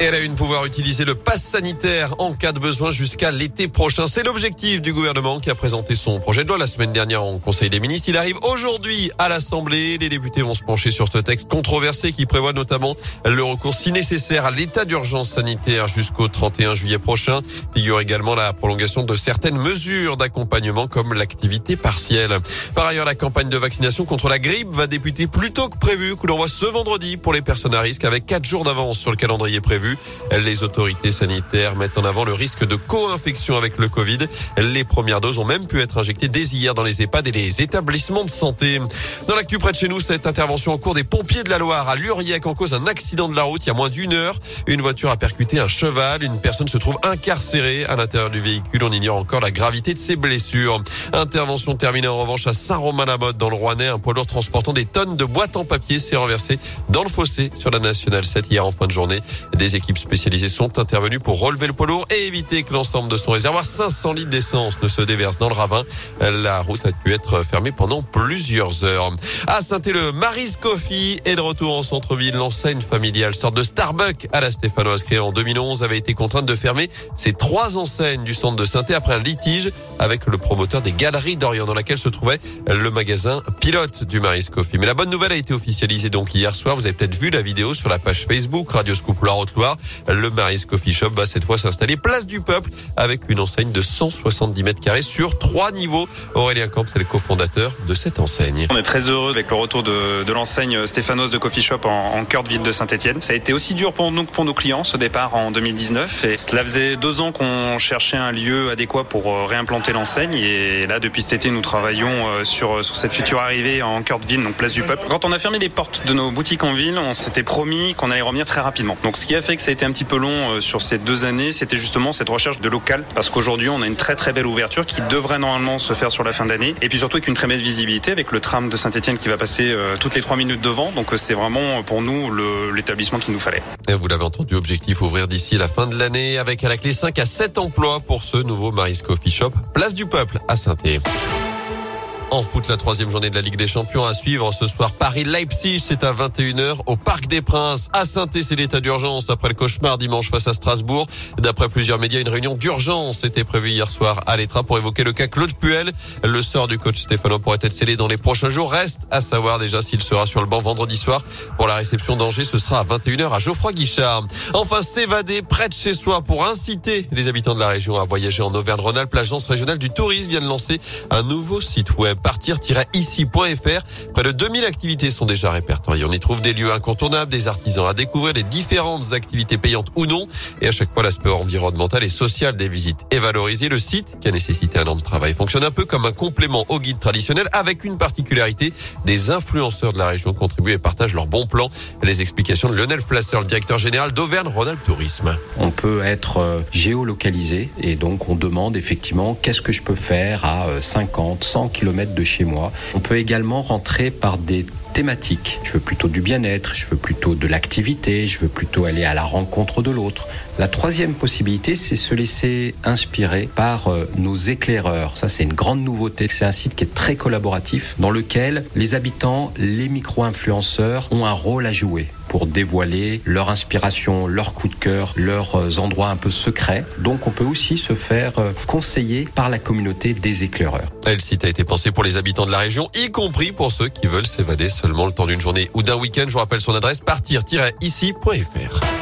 Elle a une pouvoir utiliser le pass sanitaire en cas de besoin jusqu'à l'été prochain. C'est l'objectif du gouvernement qui a présenté son projet de loi la semaine dernière en Conseil des ministres. Il arrive aujourd'hui à l'Assemblée. Les députés vont se pencher sur ce texte controversé qui prévoit notamment le recours si nécessaire à l'état d'urgence sanitaire jusqu'au 31 juillet prochain. Figure également la prolongation de certaines mesures d'accompagnement comme l'activité partielle. Par ailleurs, la campagne de vaccination contre la grippe va débuter plus tôt que prévu, que l'on voit ce vendredi pour les personnes à risque avec quatre jours d'avance sur le calendrier prévu. Les autorités sanitaires mettent en avant le risque de co-infection avec le Covid. Les premières doses ont même pu être injectées dès hier dans les EHPAD et les établissements de santé. Dans l'actu près de chez nous, cette intervention en cours des pompiers de la Loire à Luriec en cause un accident de la route il y a moins d'une heure. Une voiture a percuté un cheval. Une personne se trouve incarcérée à l'intérieur du véhicule. On ignore encore la gravité de ses blessures. Intervention terminée en revanche à Saint-Romain-la-Motte dans le Rouennais. Un poids lourd transportant des tonnes de boîtes en papier s'est renversé dans le fossé sur la Nationale 7 hier en fin de journée. Équipes spécialisées sont intervenues pour relever le poids lourd et éviter que l'ensemble de son réservoir 500 litres d'essence ne se déverse dans le ravin. La route a pu être fermée pendant plusieurs heures. À saint le Maris Coffee est de retour en centre-ville. L'enseigne familiale, sorte de Starbucks à la Stéphanoise créée en 2011, avait été contrainte de fermer ses trois enseignes du centre de saint après un litige avec le promoteur des Galeries d'Orient dans laquelle se trouvait le magasin pilote du Maris Coffee. Mais la bonne nouvelle a été officialisée donc hier soir. Vous avez peut-être vu la vidéo sur la page Facebook Radio Scoop La Le Maris Coffee Shop va cette fois s'installer place du Peuple avec une enseigne de 170 mètres carrés sur trois niveaux. Aurélien Camp, c'est le cofondateur de cette enseigne. On est très heureux avec le retour de, l'enseigne Stéphanos de Coffee Shop en, cœur de ville de Saint-Etienne. Ça a été aussi dur pour nous que pour nos clients ce départ en 2019 et cela faisait deux ans qu'on cherchait un lieu adéquat pour euh, réimplanter l'enseigne et là depuis cet été nous travaillons euh, sur, sur cette future arrivée en cœur de ville, donc place du Peuple. Quand on a fermé les portes de nos boutiques en ville, on s'était promis qu'on allait revenir très rapidement. Donc ce qui a fait ça a été un petit peu long euh, sur ces deux années, c'était justement cette recherche de local parce qu'aujourd'hui on a une très très belle ouverture qui devrait normalement se faire sur la fin d'année et puis surtout avec une très belle visibilité avec le tram de Saint-Etienne qui va passer euh, toutes les trois minutes devant. Donc c'est vraiment pour nous l'établissement qu'il nous fallait. Et vous l'avez entendu, objectif ouvrir d'ici la fin de l'année avec à la clé 5 à 7 emplois pour ce nouveau Maris Coffee Shop, place du Peuple à saint etienne en foot, la troisième journée de la Ligue des Champions à suivre ce soir. Paris-Leipzig, c'est à 21h au Parc des Princes. À saint c'est l'état d'urgence après le cauchemar dimanche face à Strasbourg. D'après plusieurs médias, une réunion d'urgence était prévue hier soir à l'Etra pour évoquer le cas Claude Puel. Le sort du coach Stéphano pourrait être scellé dans les prochains jours. Reste à savoir déjà s'il sera sur le banc vendredi soir pour la réception d'Angers. Ce sera à 21h à Geoffroy Guichard. Enfin, s'évader près de chez soi pour inciter les habitants de la région à voyager en Auvergne-Rhône-Alpes. L'agence régionale du tourisme vient de lancer un nouveau site web partir-ici.fr. Près de 2000 activités sont déjà répertoriées. On y trouve des lieux incontournables, des artisans à découvrir, des différentes activités payantes ou non. Et à chaque fois, l'aspect environnemental et social des visites est valorisé. Le site, qui a nécessité un an de travail, fonctionne un peu comme un complément au guide traditionnel avec une particularité. Des influenceurs de la région contribuent et partagent leurs bons plans. Les explications de Lionel Flasser, le directeur général d'Auvergne-Rhône-Alpes Tourisme. On peut être euh, géolocalisé et donc on demande effectivement qu'est-ce que je peux faire à 50, 100 km de chez moi. On peut également rentrer par des thématiques. Je veux plutôt du bien-être, je veux plutôt de l'activité, je veux plutôt aller à la rencontre de l'autre. La troisième possibilité, c'est se laisser inspirer par euh, nos éclaireurs. Ça, c'est une grande nouveauté. C'est un site qui est très collaboratif dans lequel les habitants, les micro-influenceurs ont un rôle à jouer pour dévoiler leur inspiration, leur coup de cœur, leurs euh, endroits un peu secrets. Donc on peut aussi se faire euh, conseiller par la communauté des éclaireurs. Le site a été pensé pour les habitants de la région, y compris pour ceux qui veulent s'évader seulement le temps d'une journée ou d'un week-end. Je vous rappelle son adresse partir-ici.fr.